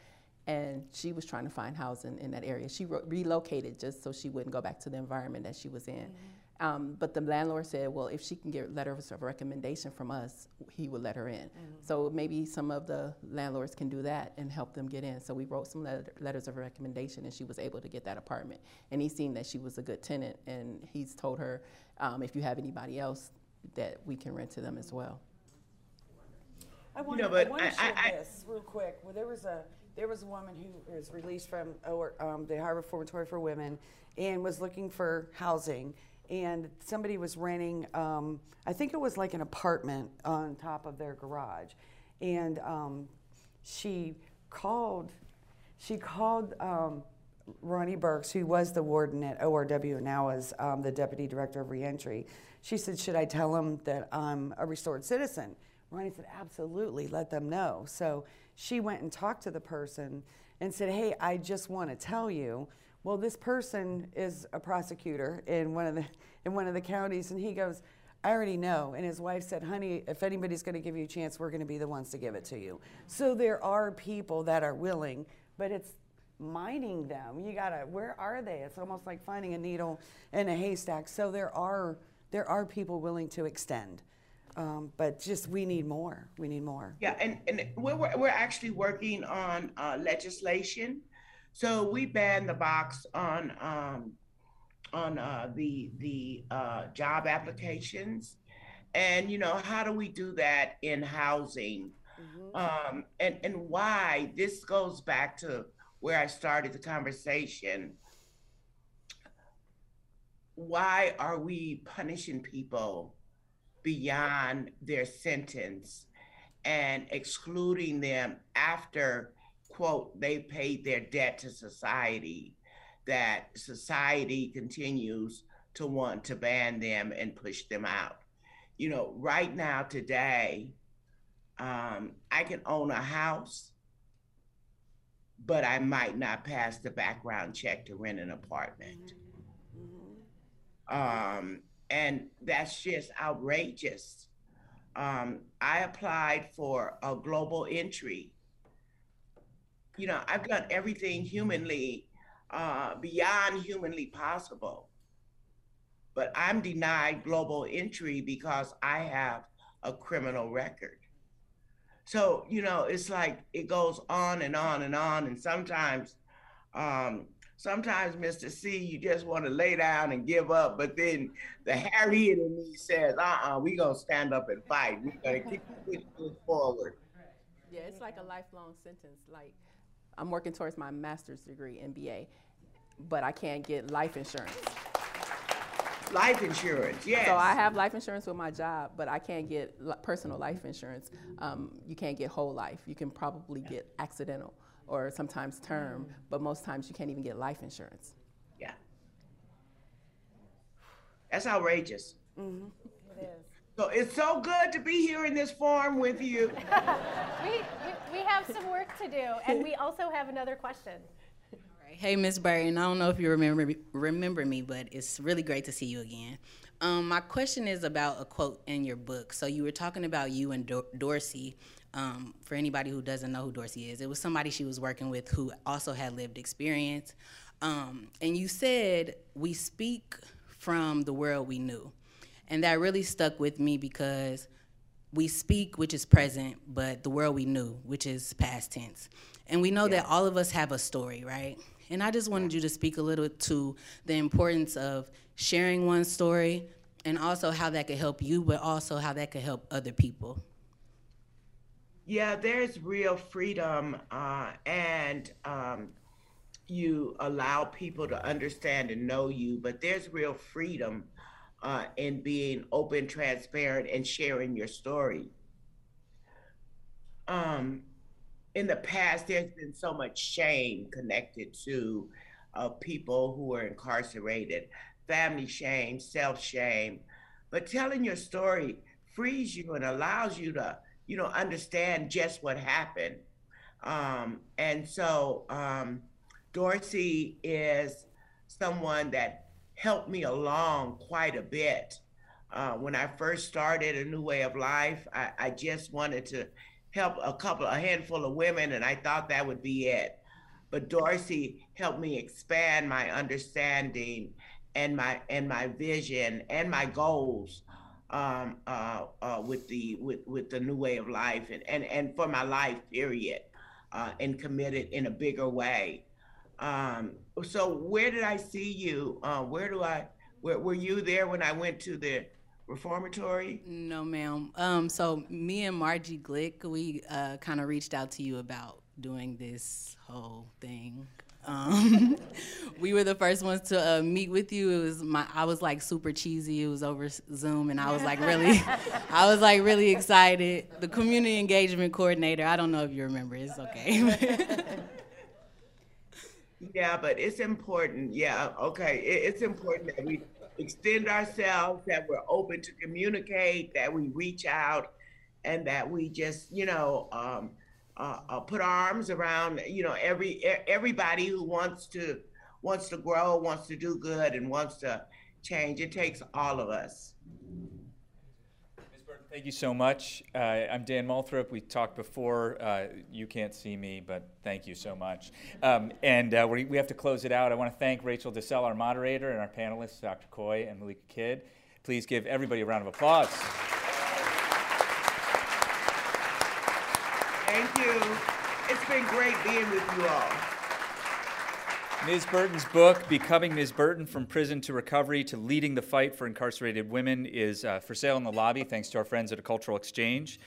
[SPEAKER 6] and she was trying to find housing in that area. She re- relocated just so she wouldn't go back to the environment that she was in.
[SPEAKER 7] Mm-hmm.
[SPEAKER 6] Um, but the landlord said, well, if she can get letters of recommendation from us, he would let her in.
[SPEAKER 7] Mm-hmm.
[SPEAKER 6] So maybe some of the landlords can do that and help them get in. So we wrote some letter- letters of recommendation, and she was able to get that apartment. And he's seen that she was a good tenant, and he's told her, um, if you have anybody else, that we can rent to them as well.
[SPEAKER 7] I want
[SPEAKER 5] know,
[SPEAKER 7] to
[SPEAKER 5] but
[SPEAKER 7] I,
[SPEAKER 5] I-
[SPEAKER 7] share
[SPEAKER 5] I- I-
[SPEAKER 7] this real quick. Well, there was a there was a woman who was released from or, um, the Ohio Reformatory for Women and was looking for housing, and somebody was renting. Um, I think it was like an apartment on top of their garage, and um, she called. She called. Um, Ronnie Burkes, who was the warden at ORW and now is um, the deputy director of reentry, she said, Should I tell him that I'm a restored citizen? Ronnie said, Absolutely, let them know. So she went and talked to the person and said, Hey, I just want to tell you. Well, this person is a prosecutor in one of the in one of the counties, and he goes, I already know. And his wife said, honey, if anybody's going to give you a chance, we're going to be the ones to give it to you. So there are people that are willing, but it's mining them. You got to, where are they? It's almost like finding a needle in a haystack. So there are, there are people willing to extend. Um, but just we need more. We need more.
[SPEAKER 5] Yeah, and, and we're, we're actually working on uh, legislation. So we banned the box on um, on uh, the the uh, job applications, and you know how do we do that in housing, mm-hmm. um, and and why this goes back to where I started the conversation. Why are we punishing people beyond their sentence and excluding them after quote they paid their debt to society? that society continues to want to ban them and push them out. You know, right now, today, um, I can own a house, but I might not pass the background check to rent an apartment. Um, and that's just outrageous. Um, I applied for a global entry. You know, I've done everything humanly uh, beyond humanly possible. But I'm denied global entry because I have a criminal record. So, you know, it's like it goes on and on and on. And sometimes, um, sometimes, Mr. See, you just want to lay down and give up. But then the Harriet in me says, uh uh-uh, uh, we going to stand up and fight. We're going to keep moving forward.
[SPEAKER 6] Yeah, it's like a lifelong sentence. Like, I'm working towards my master's degree, MBA, but I can't get life insurance.
[SPEAKER 5] Life insurance, yes.
[SPEAKER 6] So I have life insurance with my job, but I can't get personal life insurance. Um, you can't get whole life. You can probably get accidental or sometimes term, mm. but most times you can't even get life insurance.
[SPEAKER 5] Yeah. That's outrageous.
[SPEAKER 4] Mm-hmm. It is.
[SPEAKER 5] So it's so good to be here in this forum with you.
[SPEAKER 4] we, we, we have some work to do, and we also have another question.
[SPEAKER 11] Hey, Miss Burton. I don't know if you remember remember me, but it's really great to see you again. Um, my question is about a quote in your book. So you were talking about you and Dorsey. Um, for anybody who doesn't know who Dorsey is, it was somebody she was working with who also had lived experience. Um, and you said we speak from the world we knew. And that really stuck with me because we speak, which is present, but the world we knew, which is past tense. And we know yeah. that all of us have a story, right? And I just wanted you to speak a little to the importance of sharing one story and also how that could help you, but also how that could help other people.
[SPEAKER 5] Yeah, there's real freedom, uh, and um, you allow people to understand and know you, but there's real freedom uh, in being open, transparent, and sharing your story. Um, in the past, there's been so much shame connected to uh, people who are incarcerated, family shame, self shame. But telling your story frees you and allows you to, you know, understand just what happened. Um, and so um, Dorsey is someone that helped me along quite a bit. Uh, when I first started a new way of life, I, I just wanted to help a couple, a handful of women, and I thought that would be it. But Dorsey helped me expand my understanding and my and my vision and my goals um, uh, uh, with the with with the new way of life and and, and for my life period, uh, and committed in a bigger way. Um, so where did I see you? Uh, where do I? Where, were you there when I went to the reformatory?
[SPEAKER 11] No, ma'am. Um, so me and Margie Glick, we uh, kind of reached out to you about doing this whole thing. Um, we were the first ones to uh, meet with you. It was my, I was like super cheesy. It was over Zoom, and I was like really, I was like really excited. The community engagement coordinator. I don't know if you remember. It's okay.
[SPEAKER 5] Yeah, but it's important. Yeah, okay. It, it's important that we extend ourselves, that we're open to communicate, that we reach out, and that we just, you know, um, uh, uh, put arms around, you know, every everybody who wants to wants to grow, wants to do good, and wants to change. It takes all of us.
[SPEAKER 12] Thank you so much. Uh, I'm Dan Moulthrop. We talked before. Uh, you can't see me, but thank you so much. Um, and uh, we, we have to close it out. I want to thank Rachel Dissell, our moderator, and our panelists, Dr. Coy and Malika Kidd. Please give everybody a round of applause.
[SPEAKER 5] Thank you. It's been great being with you all.
[SPEAKER 12] Ms. Burton's book, Becoming Ms. Burton From Prison to Recovery to Leading the Fight for Incarcerated Women, is uh, for sale in the lobby thanks to our friends at a Cultural Exchange.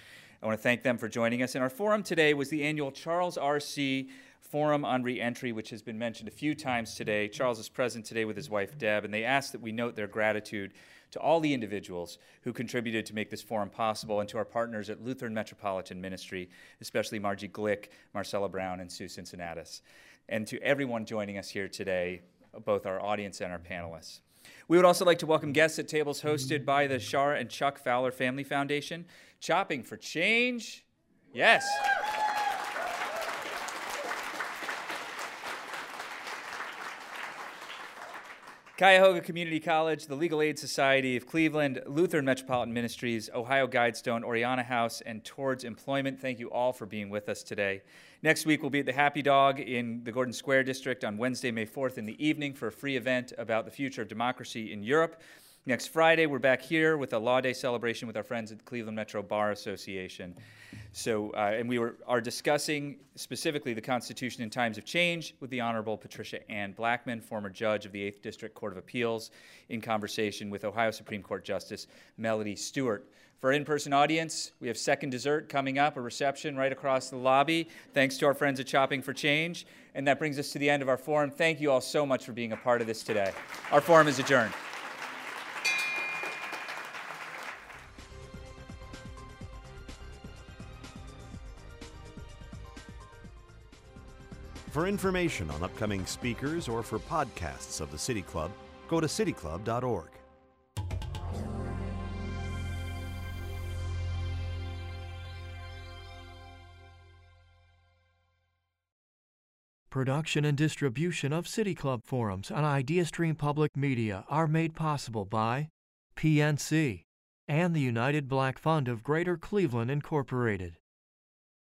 [SPEAKER 12] I want to thank them for joining us. And our forum today was the annual Charles R. See Forum on Reentry, which has been mentioned a few times today. Charles is present today with his wife, Deb, and they asked that we note their gratitude to all the individuals who contributed to make this forum possible and to our partners at Lutheran Metropolitan Ministry, especially Margie Glick, Marcella Brown, and Sue Cincinnatus and to everyone joining us here today, both our audience and our panelists. We would also like to welcome guests at tables hosted by the Char and Chuck Fowler Family Foundation. Chopping for Change? Yes. Cuyahoga Community College, the Legal Aid Society of Cleveland, Lutheran Metropolitan Ministries, Ohio Guidestone, Oriana House, and Towards Employment. Thank you all for being with us today. Next week, we'll be at the Happy Dog in the Gordon Square District on Wednesday, May 4th in the evening for a free event about the future of democracy in Europe. Next Friday, we're back here with a Law Day celebration with our friends at the Cleveland Metro Bar Association. So, uh, and we were, are discussing specifically the Constitution in times of change with the Honorable Patricia Ann Blackmon, former judge of the 8th District Court of Appeals, in conversation with Ohio Supreme Court Justice Melody Stewart. For in person audience, we have second dessert coming up, a reception right across the lobby, thanks to our friends at Chopping for Change. And that brings us to the end of our forum. Thank you all so much for being a part of this today. Our forum is adjourned.
[SPEAKER 13] For information on upcoming speakers or for podcasts of the City Club, go to cityclub.org.
[SPEAKER 2] Production and distribution of City Club forums on IdeaStream Public Media are made possible by PNC and the United Black Fund of Greater Cleveland Incorporated.